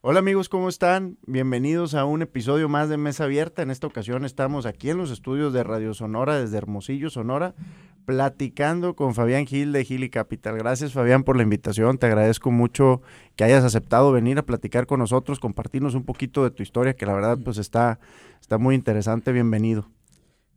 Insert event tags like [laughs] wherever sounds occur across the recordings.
Hola amigos, ¿cómo están? Bienvenidos a un episodio más de Mesa Abierta. En esta ocasión estamos aquí en los estudios de Radio Sonora desde Hermosillo, Sonora, platicando con Fabián Gil de Gil y Capital. Gracias Fabián por la invitación, te agradezco mucho que hayas aceptado venir a platicar con nosotros, compartirnos un poquito de tu historia, que la verdad pues está, está muy interesante. Bienvenido.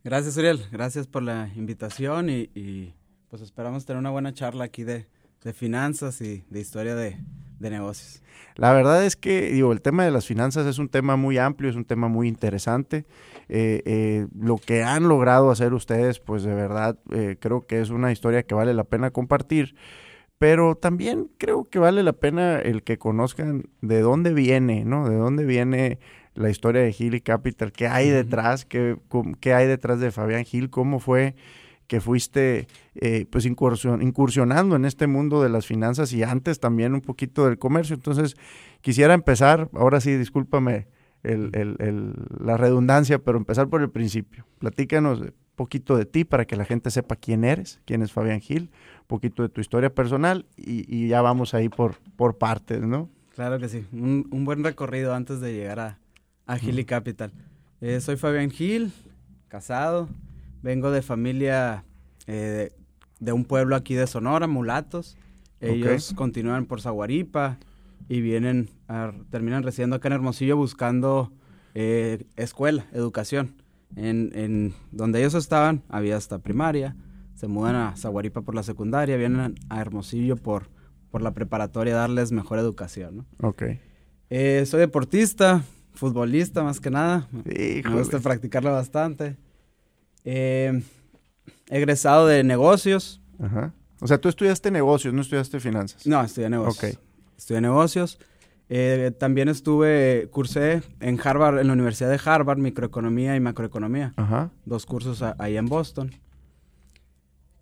Gracias Uriel, gracias por la invitación y, pues esperamos tener una buena charla aquí de, de finanzas y de historia de, de negocios. La verdad es que, digo, el tema de las finanzas es un tema muy amplio, es un tema muy interesante. Eh, eh, lo que han logrado hacer ustedes, pues de verdad, eh, creo que es una historia que vale la pena compartir. Pero también creo que vale la pena el que conozcan de dónde viene, ¿no? De dónde viene la historia de Gil y Capital, qué hay detrás, qué, qué hay detrás de Fabián Gil, cómo fue que fuiste eh, pues incursionando en este mundo de las finanzas y antes también un poquito del comercio. Entonces, quisiera empezar, ahora sí, discúlpame la redundancia, pero empezar por el principio. Platícanos un poquito de ti para que la gente sepa quién eres, quién es Fabián Gil, un poquito de tu historia personal y, ya vamos ahí por, por partes, ¿no? Claro que sí, un, buen recorrido antes de llegar a, a Gil y Capital. Eh, soy Fabián Gil, casado, Vengo de familia eh, de, un pueblo aquí de Sonora, mulatos. Ellos continúan por Zaguaripa y vienen a, terminan residiendo acá en Hermosillo buscando eh, escuela, educación. En, en, donde ellos estaban había hasta primaria, se mudan a Zaguaripa por la secundaria, vienen a Hermosillo por, por la preparatoria darles mejor educación. ¿no? Ok. Eh, soy deportista, futbolista más que nada. Me gusta practicarlo bastante. Eh, egresado de negocios. Ajá. O sea, tú estudiaste negocios, no estudiaste finanzas. No, estudié negocios. Ok. Estudié negocios. Eh, también estuve, cursé en Harvard, en la Universidad de Harvard, microeconomía y macroeconomía. Ajá. Dos cursos ahí en Boston.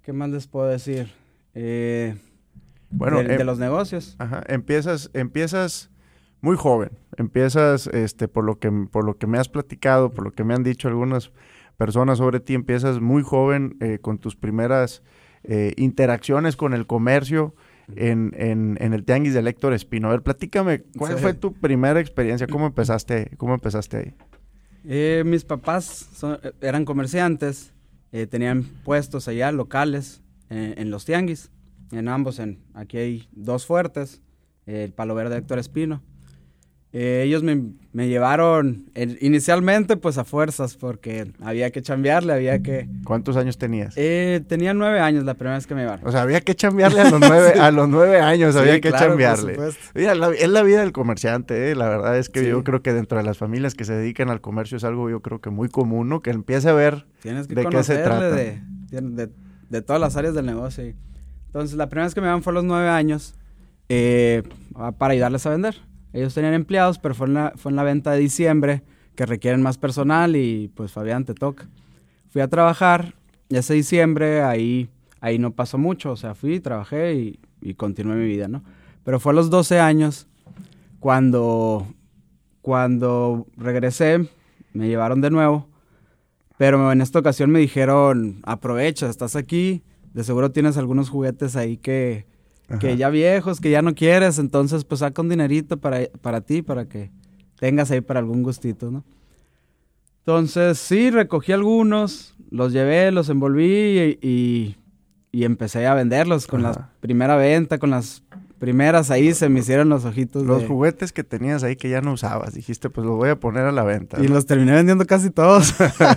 ¿Qué más les puedo decir? Eh, bueno, de, de, em, los negocios. Ajá. Empiezas, empiezas muy joven. Empiezas, este, por lo que, por lo que me has platicado, por lo que me han dicho algunas personas sobre ti, empiezas muy joven eh, con tus primeras eh, interacciones con el comercio en, en, el Tianguis de Héctor Espino. A ver, platícame, ¿cuál fue tu primera experiencia? ¿Cómo empezaste, cómo empezaste ahí? Eh, mis papás eran comerciantes, tenían puestos allá locales en los tianguis, en ambos, en, aquí hay dos fuertes, el Palo Verde de Héctor Espino. Eh, ellos me, me llevaron inicialmente pues a fuerzas porque había que chambearle, había que... ¿Cuántos años tenías? Eh, tenía nueve años la primera vez que me llevaron. O sea, había que chambearle a los nueve, [laughs] a los nueve años, había que chambearle. Mira, es la vida del comerciante, ¿eh? la verdad es que yo creo que dentro de las familias que se dedican al comercio es algo yo creo que muy común, ¿no? Que empiece a ver de qué se trata. De, de, de, todas las áreas del negocio. Entonces, la primera vez que me llevaron fue a los nueve años eh, para ayudarles a vender. Ellos tenían empleados, pero fue en la, fue en la venta de diciembre, que requieren más personal y pues Fabián te toca. Fui a trabajar y ese diciembre ahí, ahí no pasó mucho, o sea, fui, trabajé y, y continué mi vida, ¿no? Pero fue a los 12 años cuando, cuando regresé, me llevaron de nuevo, pero en esta ocasión me dijeron, aprovecha, estás aquí, de seguro tienes algunos juguetes ahí que, que ya viejos, que ya no quieres, entonces pues saca un dinerito para, para ti, para que tengas ahí para algún gustito, ¿no? Entonces sí, recogí algunos, los llevé, los envolví y, y, empecé a venderlos con la primera venta, con las primeras ahí se me hicieron los ojitos. Los juguetes que tenías ahí que ya no usabas, dijiste, pues los voy a poner a la venta. Y los terminé vendiendo casi todos.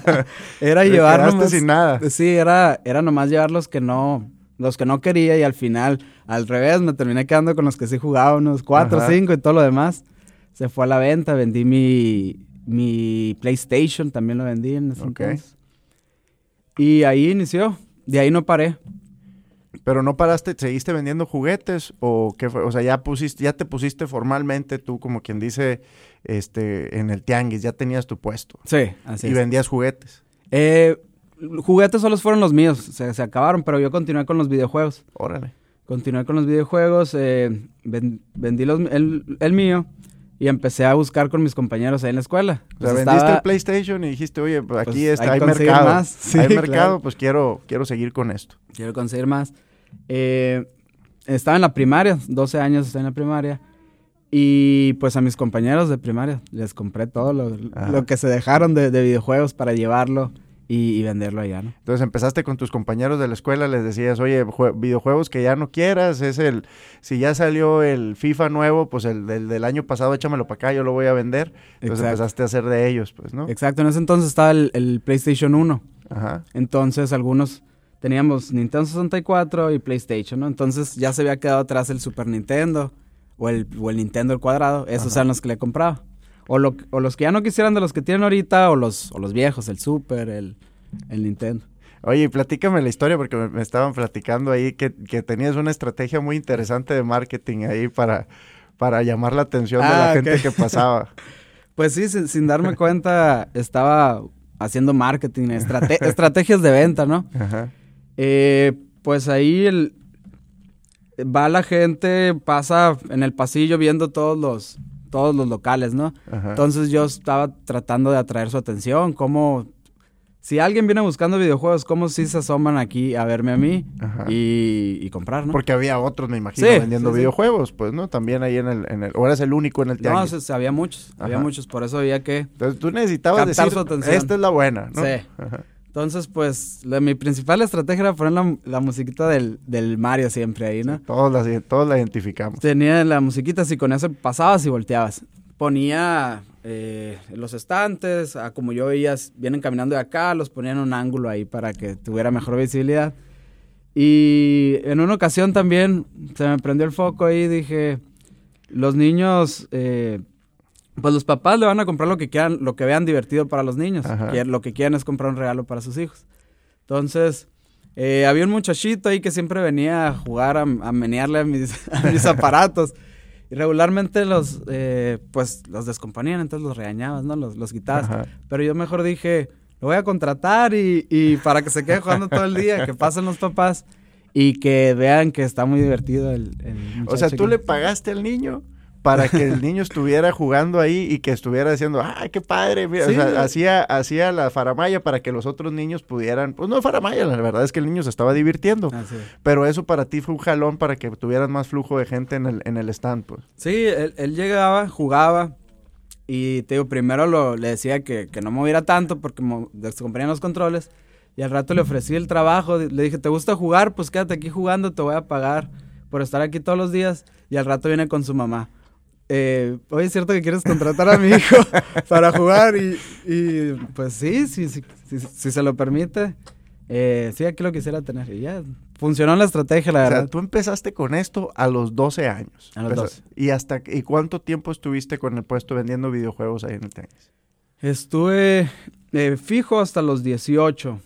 [laughs] era llevarlos. sin nada. Sí, era, era nomás llevarlos que no, los que no quería y al final, al revés, me terminé quedando con los que sí jugaba, unos cuatro o cinco y todo lo demás. Se fue a la venta, vendí mi, mi PlayStation, también lo vendí en ese entonces. Y ahí inició, de ahí no paré. Pero no paraste, seguiste vendiendo juguetes o qué fue, o sea, ya pusiste, ya te pusiste formalmente tú como quien dice, este, en el tianguis, ya tenías tu puesto. Sí, así y vendías juguetes. Eh, juguetes solo fueron los míos, se, acabaron, pero yo continué con los videojuegos. Órale. Continué con los videojuegos, eh, vendí los, el, mío y empecé a buscar con mis compañeros ahí en la escuela. O sea, vendiste el PlayStation y dijiste, oye, pues aquí pues está, hay, mercado. Más. hay mercado, pues quiero, quiero seguir con esto. Quiero conseguir más. Eh, estaba en la primaria, 12 años estaba en la primaria. Y pues a mis compañeros de primaria les compré todo lo, lo que se dejaron de, de videojuegos para llevarlo y, venderlo allá, ¿no? Entonces empezaste con tus compañeros de la escuela, les decías, oye, videojuegos que ya no quieras, es el, si ya salió el FIFA nuevo, pues el del, año pasado échamelo para acá, yo lo voy a vender. Entonces empezaste a hacer de ellos, pues, ¿no? Exacto, en ese entonces estaba el, PlayStation 1. Ajá. Entonces algunos teníamos Nintendo 64 y PlayStation, ¿no? Entonces ya se había quedado atrás el Super Nintendo o el, o el Nintendo el cuadrado, esos eran los que le compraba. O, lo, o los que ya no quisieran de los que tienen ahorita, o los, o los viejos, el Super, el, el Nintendo. Oye, platícame la historia porque me, estaban platicando ahí que, que, tenías una estrategia muy interesante de marketing ahí para, para llamar la atención de la ah, gente que pasaba. [laughs] pues sí, sin, darme cuenta, estaba haciendo marketing, [laughs] estrategias de venta, ¿no? Ajá. Eh, pues ahí el, va la gente, pasa en el pasillo viendo todos los, todos los locales, ¿no? Entonces yo estaba tratando de atraer su atención, cómo si alguien viene buscando videojuegos, cómo si se asoman aquí a verme a mí y, comprar, ¿no? Porque había otros, me imagino, vendiendo videojuegos, pues, ¿no? También ahí en el, en el, o eras el único en el tianguis. No, había muchos, había muchos, por eso había que Entonces tú necesitabas decir, su atención. esta es la buena, ¿no? Sí. Entonces, pues, mi principal estrategia era poner la, la musiquita del, del, Mario siempre ahí, ¿no? todos, la, todos la identificamos. Tenía la musiquita así, con eso pasabas y volteabas. Ponía eh, los estantes, como yo veía, vienen caminando de acá, los ponían en un ángulo ahí para que tuviera mejor visibilidad. Y en una ocasión también se me prendió el foco ahí y dije, los niños... Eh, pues los papás le van a comprar lo que quieran, lo que vean divertido para los niños. lo que quieran es comprar un regalo para sus hijos. Entonces, eh, había un muchachito ahí que siempre venía a jugar, a, menearle [laughs] a mis, aparatos. Y regularmente los, eh, pues, los descomponían, entonces los regañabas, ¿no? Los, los quitabas. Pero yo mejor dije, lo voy a contratar y, y para que se quede jugando todo el día, que pasen los papás y que vean que está muy divertido el, el O sea, ¿tú le pagaste al niño? Para que el [laughs] niño estuviera jugando ahí y que estuviera diciendo, ¡ay, qué padre! o sea, hacía, hacía la faramaya para que los otros niños pudieran, pues no faramaya, la verdad es que el niño se estaba divirtiendo. Ah, pero eso para ti fue un jalón para que tuvieran más flujo de gente en el, en el stand, pues. Sí, él, llegaba, jugaba, y te digo, primero lo, le decía que, que no moviera tanto porque descomponían los controles. Y al rato le ofrecí el trabajo, le dije, ¿te gusta jugar? Pues quédate aquí jugando, te voy a pagar por estar aquí todos los días. Y al rato viene con su mamá eh, oye, es cierto que quieres contratar a mi hijo [laughs] para jugar y, pues sí, sí, sí, si se lo permite, eh, sí, aquí lo quisiera tener. Y ya, funcionó la estrategia, la verdad. Sea, tú empezaste con esto a los 12 años. A los 12. ¿Y, hasta, ¿Y cuánto tiempo estuviste con el puesto vendiendo videojuegos ahí en el tenis? Estuve eh, fijo hasta los 18.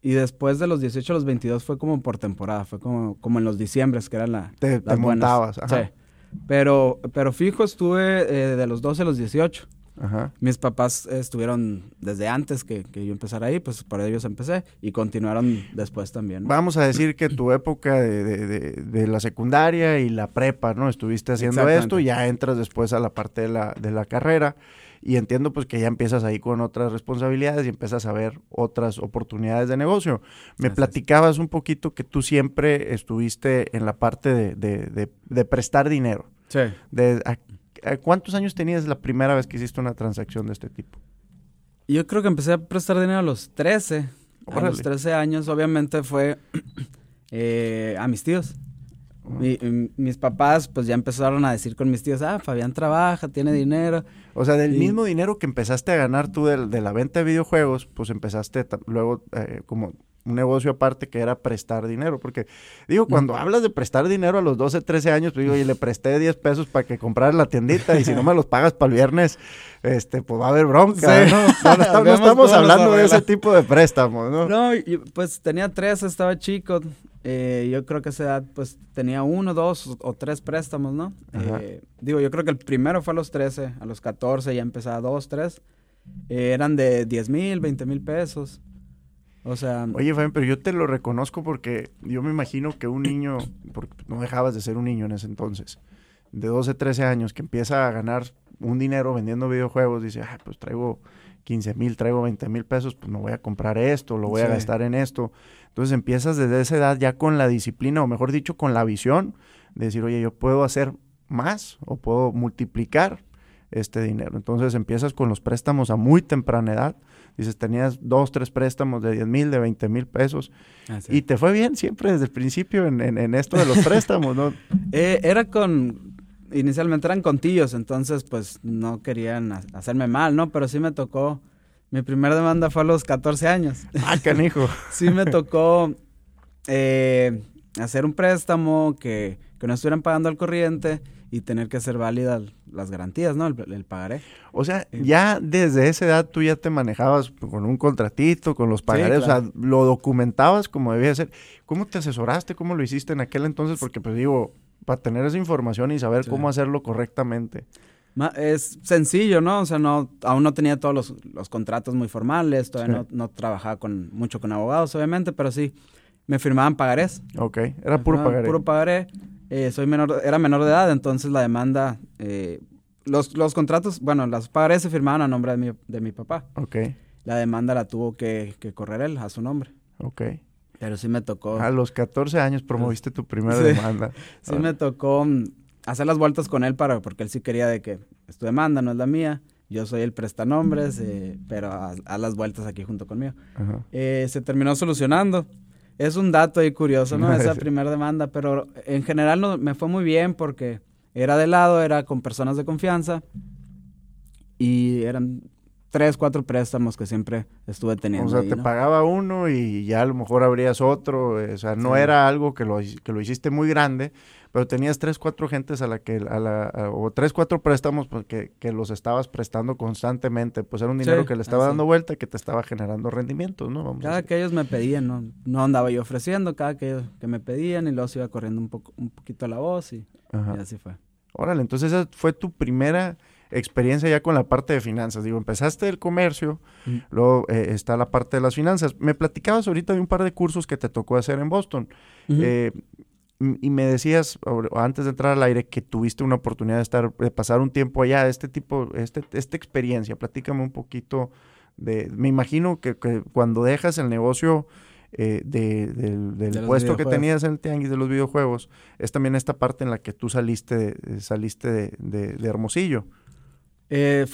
Y después de los 18 a los 22 fue como por temporada, fue como, como en los diciembres, que eran la, te, te montabas. Ajá. Sí. Pero, pero fijo estuve eh, de los 12 a los 18. Ajá. Mis papás estuvieron desde antes que, que, yo empezara ahí, pues por ellos empecé y continuaron después también. Vamos a decir que tu época de, de, de, la secundaria y la prepa, ¿no? Estuviste haciendo esto, ya entras después a la parte de la, de la carrera y entiendo pues que ya empiezas ahí con otras responsabilidades y empiezas a ver otras oportunidades de negocio. Me platicabas un poquito que tú siempre estuviste en la parte de, de, de, prestar dinero. Sí. De, ¿Cuántos años tenías la primera vez que hiciste una transacción de este tipo? Yo creo que empecé a prestar dinero a los 13. A los 13 años, obviamente fue [clears throat] eh, a mis tíos mis papás pues ya empezaron a decir con mis tíos, ah, Fabián trabaja, tiene dinero. O sea, del mismo dinero que empezaste a ganar tú de, la venta de videojuegos, pues empezaste luego eh, como un negocio aparte que era prestar dinero. Porque, digo, cuando hablas de prestar dinero a los 12, 13 años, pues digo, y le presté 10 pesos para que comprara la tiendita y si no me los pagas para el viernes, este, pues va a haber bronca, ¿no? No, [laughs] estamos hablando de ese tipo de préstamos, ¿no? No, pues tenía tres, estaba chico. Eh, yo creo que a esa edad, pues tenía uno, dos o, tres préstamos, ¿no? Eh, digo, yo creo que el primero fue a los 13, a los 14 ya empezaba dos, tres. Eh, eran de 10 mil, 20 mil pesos. O sea... Oye, Fabián, pero yo te lo reconozco porque yo me imagino que un niño, porque no dejabas de ser un niño en ese entonces, de 12, 13 años, que empieza a ganar un dinero vendiendo videojuegos, dice, ah, pues traigo 15 mil, traigo 20 mil pesos, pues me voy a comprar esto, lo voy a gastar en esto. Entonces empiezas desde esa edad ya con la disciplina, o mejor dicho, con la visión de decir, oye, yo puedo hacer más o puedo multiplicar este dinero. Entonces empiezas con los préstamos a muy temprana edad. Dices, tenías dos, tres préstamos de 10 mil, de 20 mil pesos. Ah, sí. Y te fue bien siempre desde el principio en, en- en esto de los [laughs] préstamos, ¿no? Eh, era con... Inicialmente eran contillos, entonces pues no querían ha- hacerme mal, ¿no? Pero sí me tocó... Mi primera demanda fue a los 14 años. Ah, canijo. [laughs] sí me tocó eh, hacer un préstamo que, que no estuvieran pagando al corriente y tener que hacer válidas las garantías, ¿no? El, el pagaré. O sea, ya desde esa edad tú ya te manejabas con un contratito, con los pagarés, claro. o sea, lo documentabas como debía ser. ¿Cómo te asesoraste? ¿Cómo lo hiciste en aquel entonces? Porque pues digo, para tener esa información y saber Sí. cómo hacerlo correctamente. Es sencillo, ¿no? O sea, no, aún no tenía todos los, los contratos muy formales, todavía Sí. no, no trabajaba con, mucho con abogados, obviamente, pero sí, me firmaban pagarés. Ok, era puro pagaré. Puro pagaré. Eh, soy menor, era menor de edad, entonces la demanda, eh, los, los contratos, bueno, las pagarés se firmaban a nombre de mi, de mi papá. Ok, La demanda la tuvo que, que correr él a su nombre. ok. Pero sí me tocó, A los 14 años promoviste tu primera Sí. demanda. [laughs] sí me tocó mm, hacer las vueltas con él para, porque él sí quería de que es tu demanda, no es la mía. Yo soy el prestanombres, eh, pero haz, haz las vueltas aquí junto conmigo. Ajá. Eh, se terminó solucionando. Es un dato ahí curioso, ¿no? Esa [laughs] primera demanda, pero en general no, me fue muy bien porque era de lado, era con personas de confianza y eran tres, cuatro préstamos que siempre estuve teniendo. O sea, ahí, te pagaba uno y ya a lo mejor abrías otro. O sea, no Sí. era algo que lo, que lo hiciste muy grande, pero tenías tres, cuatro gentes a la que, a la, a- o tres, cuatro préstamos pues, que, que los estabas prestando constantemente. Pues era un dinero Sí, que le estaba así. dando vuelta y que te estaba generando rendimientos, ¿no? Vamos Cada que ellos me pedían, no, no andaba yo ofreciendo, cada que, que me pedían y luego se iba corriendo un, poco, un poquito la voz y, y así fue. Órale, entonces esa fue tu primera experiencia ya con la parte de finanzas. Digo, empezaste el comercio, Mm. luego eh, está la parte de las finanzas. Me platicabas ahorita de un par de cursos que te tocó hacer en Boston. Eh, y me decías antes de entrar al aire que tuviste una oportunidad de estar, de pasar un tiempo allá, este tipo, este, esta experiencia. Platícame un poquito de. Me imagino que, que cuando dejas el negocio eh, de- del, del puesto que tenías en el tianguis de los videojuegos, es también esta parte en la que tú saliste, saliste de, de- de Hermosillo. Eh,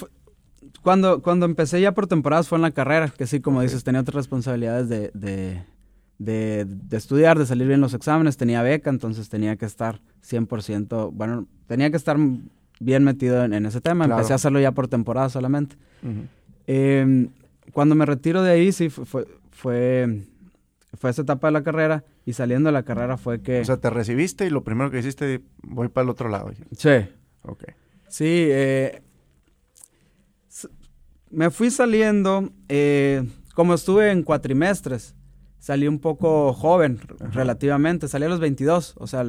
cuando, cuando empecé ya por temporadas fue en la carrera, que sí, como dices, tenía otras responsabilidades de, de, de- de estudiar, de salir bien los exámenes, tenía beca, entonces tenía que estar 100%, bueno, tenía que estar bien metido en, en ese tema, Claro. empecé a hacerlo ya por temporada solamente. Eh, cuando me retiro de ahí, sí, fue, fue, fue, esa etapa de la carrera, y saliendo de la carrera fue que... O sea, te recibiste y lo primero que hiciste, voy para el otro lado. sí, Ok. Sí, eh, me fui saliendo, eh, como estuve en cuatrimestres, salí un poco joven Ajá. relativamente, salí a los 22, o sea,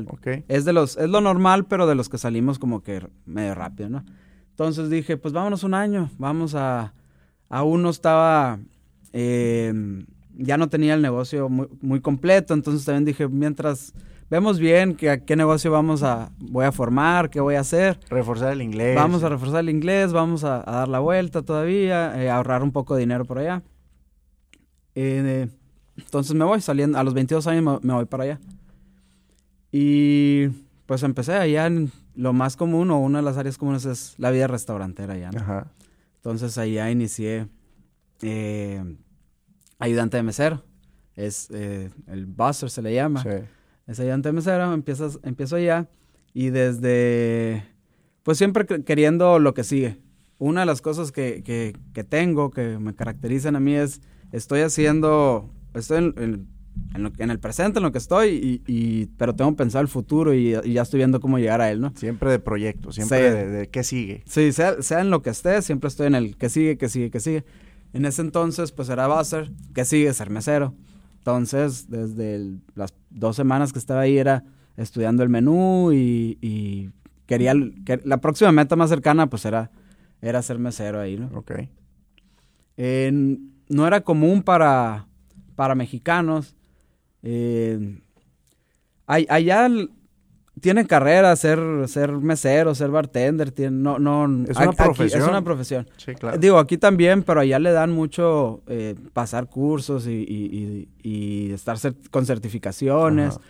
es de los, es lo normal, pero de los que salimos como que medio rápido, ¿no? Entonces dije, pues vámonos un año, vamos a, aún no estaba, eh, ya no tenía el negocio muy, muy completo, entonces también dije, mientras vemos bien que a qué negocio vamos a, voy a formar, qué voy a hacer, Reforzar el inglés. Vamos a reforzar el inglés, vamos a, a dar la vuelta todavía, eh, ahorrar un poco de dinero por allá. Eh, entonces me voy saliendo, a los 22 años me, me voy para allá. Y pues empecé allá en lo más común o una de las áreas comunes es la vida restaurantera allá. ¿no? Ajá. Entonces allá inicié eh, ayudante de mesero. Es el busser se le llama. Sí. Es ayudante de mesero, empiezas, empiezo allá y desde, pues siempre que- queriendo lo que sigue. Una de las cosas que, que, que tengo, que me caracterizan a mí es, estoy haciendo, estoy en, en- en lo en el presente, en lo que estoy, y, y- pero tengo pensado el futuro y, y ya estoy viendo cómo llegar a él, ¿no? Siempre de proyecto, siempre de, de qué sigue. Sí, sea, sea en lo que esté, siempre estoy en el que sigue, que sigue, que sigue. En ese entonces, pues era buzzer, que sigue, ser mesero. Entonces, desde el- las dos semanas que estaba ahí era estudiando el menú y, y quería, que la próxima meta más cercana, pues era, era ser mesero ahí, ¿no? Ok. Eh, no era común para, para mexicanos. Eh, allá l- tiene carrera ser, ser mesero, ser bartender. Tiene, no, no, Es una aquí- profesión. es una profesión. Sí, claro. Digo, aquí también, pero allá le dan mucho eh, pasar cursos y, y- y- y estar con certificaciones. Ajá.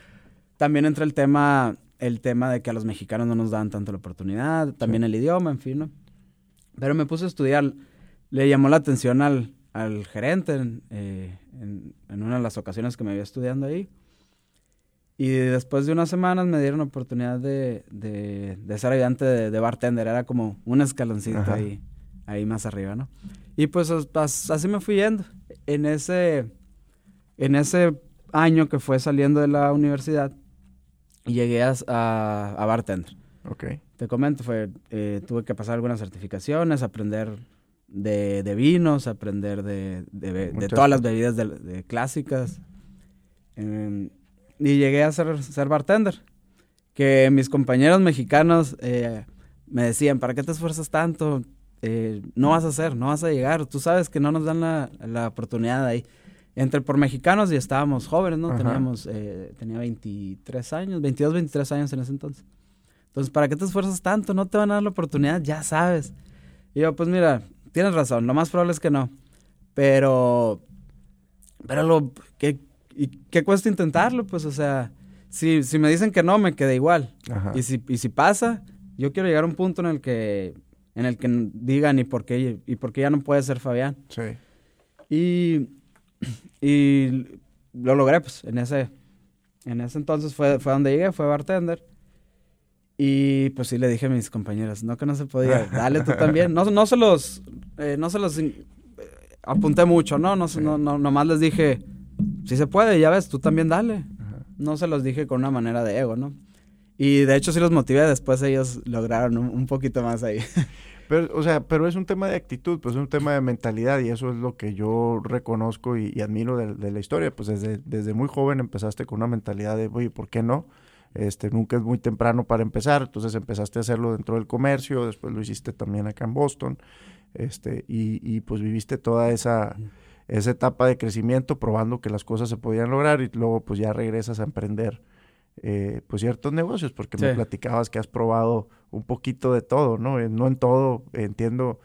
También entra el tema el tema de que a los mexicanos no nos dan tanto la oportunidad, también el idioma, en fin, ¿no? Pero me puse a estudiar, le llamó la atención al, al gerente eh, en, en, una de las ocasiones que me había estudiando ahí. Y después de unas semanas me dieron la oportunidad de, de, de ser ayudante de, de, bartender. Era como un escaloncito ahí, ahí más arriba, ¿no? Y pues así me fui yendo. En ese, en ese año que fue saliendo de la universidad, llegué a, a, a bartender. Ok. Te comento, fue, eh, tuve que pasar algunas certificaciones, aprender de, de vinos, aprender de, de, de todas las bebidas de, clásicas. Eh, y llegué a ser, ser bartender. Que mis compañeros mexicanos eh, me decían, ¿para qué te esfuerzas tanto? Eh, no vas a hacer, no vas a llegar. Tú sabes que no nos dan la, la oportunidad ahí. Entre por mexicanos y estábamos jóvenes, ¿no? Teníamos, eh, tenía 23 años, 22, 23 años en ese entonces. Entonces, ¿para qué te esfuerzas tanto? No te van a dar la oportunidad, ya sabes. Y yo, pues mira, tienes razón, lo más probable es que no. Pero, pero lo que, ¿y qué cuesta intentarlo? Pues, o sea, si, si me dicen que no, me queda igual. Y si, y si pasa, yo quiero llegar a un punto en el que, en el que digan y por qué, y por qué ya no puede ser Fabián. Sí. Y, y lo logré, pues, en ese, en ese entonces fue, fue donde llegué, fue bartender. Y pues sí le dije a mis compañeros, no que no se podía, [laughs] dale tú también. No, no se los, eh, no se los eh, apunté mucho, ¿no? No, sí. no, no, nomás les dije, si se puede, ya ves, tú también dale. Ajá. No se los dije con una manera de ego, ¿no? Y de hecho sí los motivé, después ellos lograron un, un poquito más ahí. [laughs] Pero, o sea, pero es un tema de actitud, pues es un tema de mentalidad y eso es lo que yo reconozco y, y admiro de, de, la historia. Pues desde, desde muy joven empezaste con una mentalidad de, oye, ¿por qué no? Este, nunca es muy temprano para empezar, entonces empezaste a hacerlo dentro del comercio, después lo hiciste también acá en Boston, este, y, y pues viviste toda esa, esa etapa de crecimiento probando que las cosas se podían lograr y luego pues ya regresas a emprender eh, pues ciertos negocios, porque sí. me platicabas que has probado un poquito de todo, ¿no? Eh, no en todo, entiendo,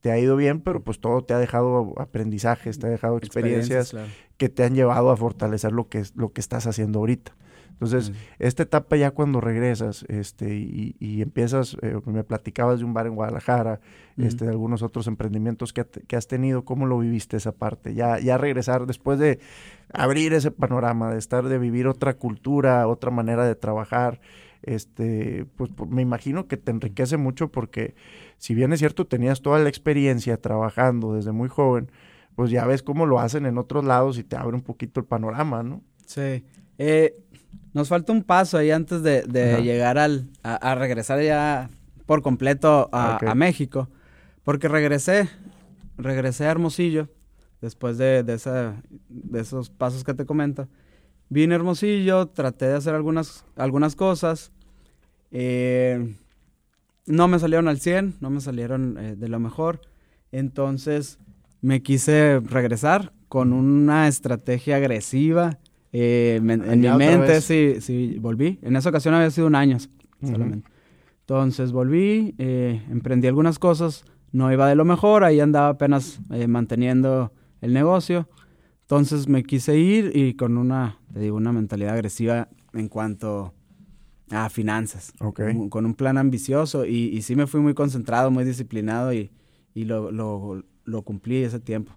te ha ido bien, pero pues todo te ha dejado aprendizajes, te ha dejado experiencias, experiencias claro. que te han llevado a fortalecer lo que, lo que estás haciendo ahorita. Entonces, uh -huh. esta etapa ya cuando regresas este, y, y empiezas, eh, me platicabas de un bar en Guadalajara, uh -huh. este, de algunos otros emprendimientos que, que, has tenido, ¿cómo lo viviste esa parte? Ya, ya regresar después de abrir ese panorama, de estar, de vivir otra cultura, otra manera de trabajar, este, pues, pues me imagino que te enriquece mucho porque si bien es cierto, tenías toda la experiencia trabajando desde muy joven, pues ya ves cómo lo hacen en otros lados y te abre un poquito el panorama, ¿no? Sí. Eh, nos falta un paso ahí antes de, de llegar al, a, a, regresar ya por completo a, okay. a, México, porque regresé, regresé a Hermosillo después de, de, esa, de esos pasos que te comento. Vine a Hermosillo, traté de hacer algunas, algunas cosas, eh, no me salieron al 100, no me salieron eh, de lo mejor, entonces me quise regresar con una estrategia agresiva, eh, me, en mi mente sí, sí, volví. En esa ocasión había sido un año solamente. Uh -huh. Entonces volví, eh, emprendí algunas cosas, no iba de lo mejor, ahí andaba apenas eh, manteniendo el negocio. Entonces me quise ir y con una, te digo, una mentalidad agresiva en cuanto a finanzas. Okay. Con, con, un plan ambicioso y, y, sí me fui muy concentrado, muy disciplinado y, y lo, lo, lo cumplí ese tiempo.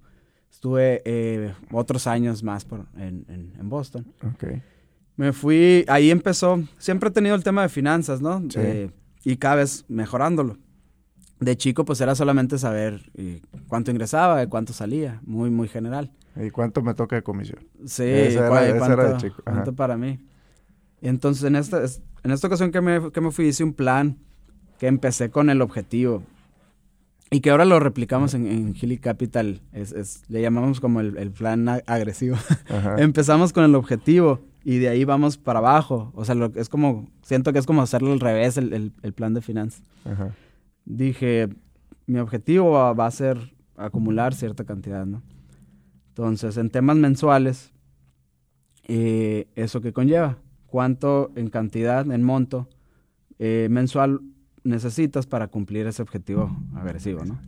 Estuve eh, otros años más por, en, en, en, Boston. Okay. Me fui, ahí empezó, siempre he tenido el tema de finanzas, ¿no? Sí. Eh, y cada vez mejorándolo. De chico, pues era solamente saber eh, cuánto ingresaba, cuánto salía, muy, muy general. ¿Y cuánto me toca de comisión? Sí, esa era, esa cuánto, era de chico. cuánto para mí. Y entonces, en esta, en esta ocasión que me, que me fui, hice un plan que empecé con el objetivo y que ahora lo replicamos en, en Gili Capital, es, es, le llamamos como el, el plan agresivo. [laughs] Empezamos con el objetivo y de ahí vamos para abajo. O sea, lo, es como, siento que es como hacerlo al revés, el, el, el plan de finanzas. Dije, mi objetivo va, va, a ser acumular cierta cantidad, ¿no? Entonces, en temas mensuales, eh, ¿eso qué conlleva? ¿Cuánto en cantidad, en monto eh, mensual necesitas para cumplir ese objetivo agresivo, ¿no?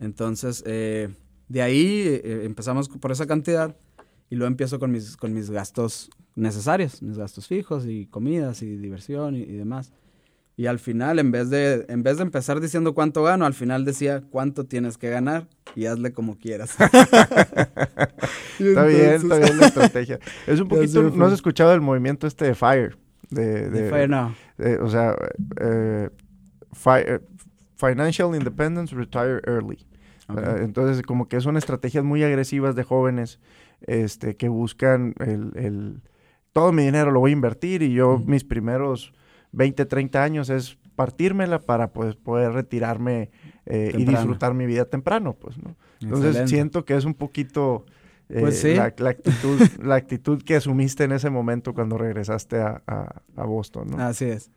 Entonces, eh, de ahí eh, empezamos por esa cantidad y luego empiezo con mis, con mis gastos necesarios, mis gastos fijos y comidas y diversión y, y demás. Y al final, en vez, de, en vez de empezar diciendo cuánto gano, al final decía cuánto tienes que ganar y hazle como quieras. [laughs] [laughs] está bien, está bien la estrategia. Es un [laughs] poquito, ¿no has escuchado el movimiento este de FIRE? De, de, FIRE, no. o sea, eh, fire, Financial Independence, Retire Early. Ah, entonces, como que son estrategias muy agresivas de jóvenes este, que buscan el, el todo mi dinero lo voy a invertir y yo mis primeros 20, 30 años es partírmela para pues, poder retirarme eh, y disfrutar mi vida temprano, pues, ¿no? Entonces siento que es un poquito eh, pues la, actitud, la actitud que asumiste en ese momento cuando regresaste a, a, Boston, ¿no? Así es.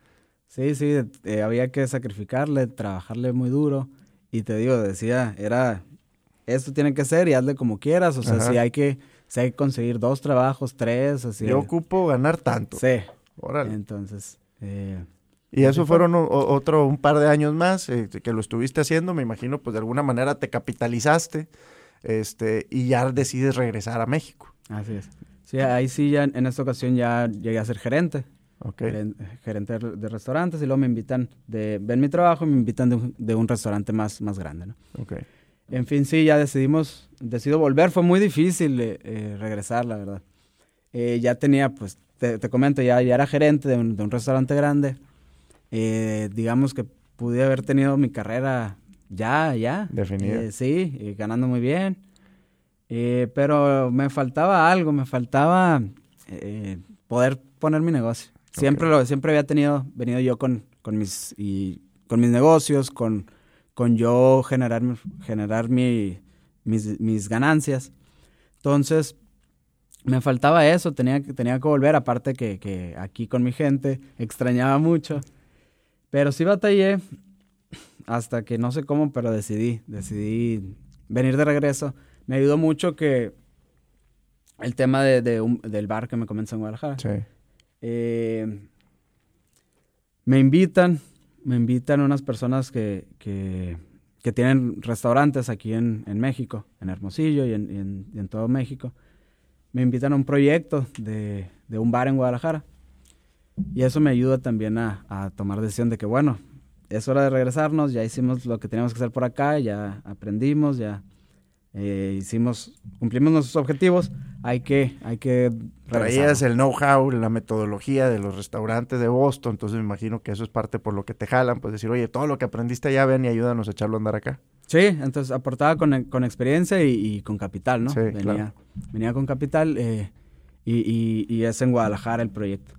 Sí, sí, eh, había que sacrificarle, trabajarle muy duro. Y te digo, decía, era, esto tiene que ser y hazle como quieras. O sea, si hay que, si hay que conseguir dos trabajos, tres, así. Yo ocupo ganar tanto. Sí. Órale. Entonces, eh, y eso fueron otro, un par de años más eh, que lo estuviste haciendo, me imagino, pues de alguna manera te capitalizaste este, y ya decides regresar a México. Así es. Sí, ahí sí, ya en esta ocasión ya llegué a ser gerente. Gerente de restaurantes y luego me invitan, de, ven mi trabajo y me invitan de un, de un restaurante más, más grande, ¿no? Okay. En fin, sí, ya decidimos, decido volver. Fue muy difícil eh, eh, regresar, la verdad. Eh, ya tenía, pues, te, comento, ya, ya era gerente de un, de un restaurante grande. digamos que pude haber tenido mi carrera ya, ya. Definida. sí, ganando muy bien. pero me faltaba algo, me faltaba poder poner mi negocio. Siempre, lo, siempre había tenido, venido yo con, con, mis, y, con mis negocios, con, con yo generar, generar mi, mis, mis ganancias. Entonces, me faltaba eso, tenía, tenía que volver, aparte que, que, aquí con mi gente extrañaba mucho. Pero sí batallé hasta que no sé cómo, pero decidí, decidí venir de regreso. Me ayudó mucho que el tema de, del bar que me comenzó en Guadalajara. Sí. Eh, me invitan, me invitan unas personas que, que, tienen restaurantes aquí en, México, en Hermosillo y en, todo México. Me invitan a un proyecto de, un bar en Guadalajara. Y eso me ayuda también a, a, tomar decisión de que, bueno, es hora de regresarnos, ya hicimos lo que teníamos que hacer por acá, ya aprendimos, ya eh, hicimos, cumplimos nuestros objetivos, hay que, hay que Traías el know-how, la metodología de los restaurantes de Boston, entonces me imagino que eso es parte por lo que te jalan, pues decir, oye, todo lo que aprendiste allá, ven y ayúdanos a echarlo a andar acá. Sí, entonces aportaba con, con experiencia y, con capital, ¿no? venía, venía con capital eh, y, y, es en Guadalajara el proyecto.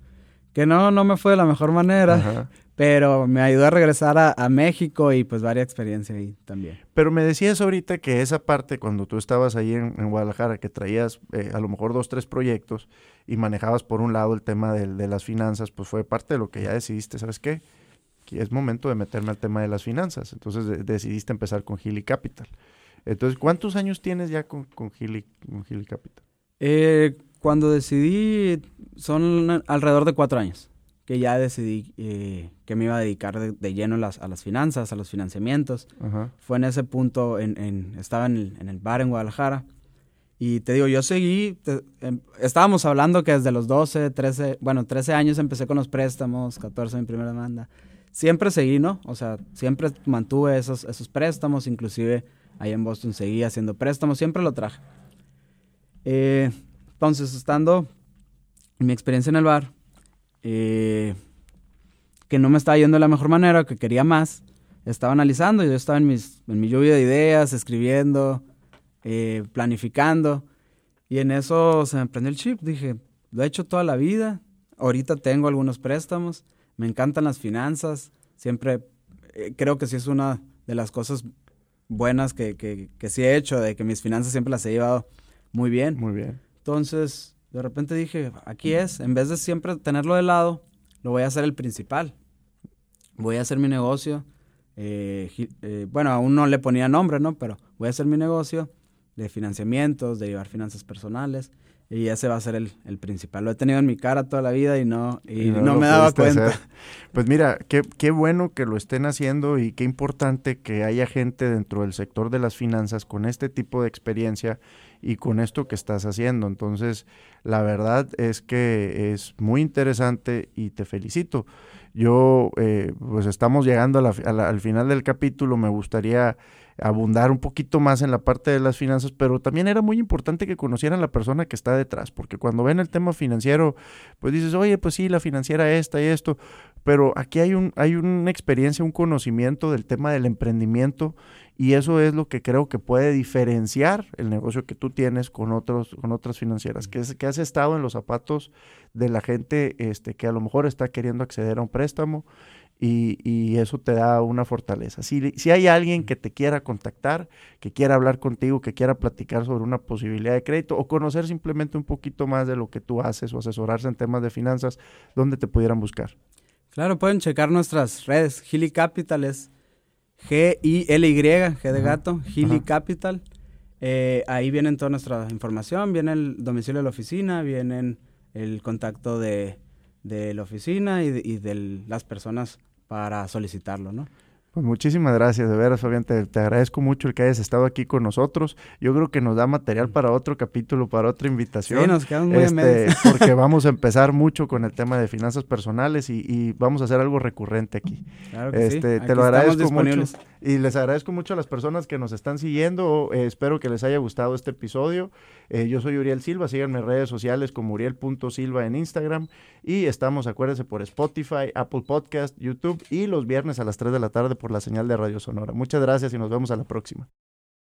Que no, no me fue de la mejor manera, pero me ayudó a regresar a, México y pues varias experiencias ahí también. Pero me decías ahorita que esa parte, cuando tú estabas ahí en, Guadalajara, que traías eh, a lo mejor dos, tres proyectos y manejabas por un lado el tema de, las finanzas, pues fue parte de lo que ya decidiste, ¿sabes qué? Que es momento de meterme al tema de las finanzas. Entonces decidiste empezar con Gili Capital. Entonces, ¿cuántos años tienes ya con, con, Gili, Capital? Eh, cuando decidí, son alrededor de cuatro años que ya decidí eh, que me iba a dedicar de, lleno a las finanzas, a los financiamientos. Fue en ese punto, en, estaba en el, bar en Guadalajara. Y te digo, yo seguí, em, estábamos hablando que desde los 12, 13, bueno, 13 años empecé con los préstamos, 14 mi primera demanda. Siempre seguí, ¿no? O sea, siempre mantuve esos, esos préstamos, inclusive ahí en Boston seguí haciendo préstamos, siempre lo traje. Eh, entonces, estando en mi experiencia en el bar, eh, que no me estaba yendo de la mejor manera, que quería más. Estaba analizando yo estaba en, mis, en mi lluvia de ideas, escribiendo, eh, planificando. Y en eso se me prendió el chip. Dije, lo he hecho toda la vida. Ahorita tengo algunos préstamos. Me encantan las finanzas. Siempre eh, creo que sí es una de las cosas buenas que, que, que sí he hecho, de que mis finanzas siempre las he llevado muy bien. Muy bien. Entonces, de repente dije, aquí es, en vez de siempre tenerlo de lado, lo voy a hacer el principal. Voy a hacer mi negocio. Eh, eh, bueno, aún no le ponía nombre, ¿no? Pero voy a hacer mi negocio de financiamientos, de llevar finanzas personales. Y ese va a ser el, el, principal. Lo he tenido en mi cara toda la vida y no, y, no, me daba cuenta. Pues mira, qué, qué bueno que lo estén haciendo y qué importante que haya gente dentro del sector de las finanzas con este tipo de experiencia y con esto que estás haciendo. Entonces, la verdad es que es muy interesante y te felicito. Yo, eh, pues estamos llegando al final del capítulo, me gustaría abundar un poquito más en la parte de las finanzas, pero también era muy importante que conocieran la persona que está detrás, porque cuando ven el tema financiero, pues dices, oye, pues sí, la financiera esta y esto, pero aquí hay, un, hay una experiencia, un conocimiento del tema del emprendimiento y eso es lo que creo que puede diferenciar el negocio que tú tienes con, otros, con otras financieras, que, es, que has estado en los zapatos de la gente este, que a lo mejor está queriendo acceder a un préstamo y, eso te da una fortaleza. Si, si hay alguien que te quiera contactar, que quiera hablar contigo, que quiera platicar sobre una posibilidad de crédito o conocer simplemente un poquito más de lo que tú haces o asesorarse en temas de finanzas, ¿dónde te pudieran buscar? Claro, pueden checar nuestras redes. Gili Capital es G-I-L-Y, G de gato, Gili Capital. Eh, ahí vienen toda nuestra información, viene el domicilio de la oficina, viene el contacto de, de la oficina y de, y de las personas para solicitarlo, ¿no? Pues muchísimas gracias, de veras, Fabián. Te, agradezco mucho el que hayas estado aquí con nosotros. Yo creo que nos da material para otro capítulo, para otra invitación. Sí, nos quedamos muy este, [laughs] Porque vamos a [laughs] empezar mucho con el tema de finanzas personales y, vamos a hacer algo recurrente aquí. Claro que este, sí. Te lo agradezco mucho. Y les agradezco mucho a las personas que nos están siguiendo. Eh, espero que les haya gustado este episodio. Eh, yo soy Uriel Silva. Síganme en redes sociales como Uriel.silva en Instagram. Y estamos, acuérdense, por Spotify, Apple Podcast, YouTube y los viernes a las 3 de la tarde por la señal de Radio Sonora. Muchas gracias y nos vemos a la próxima.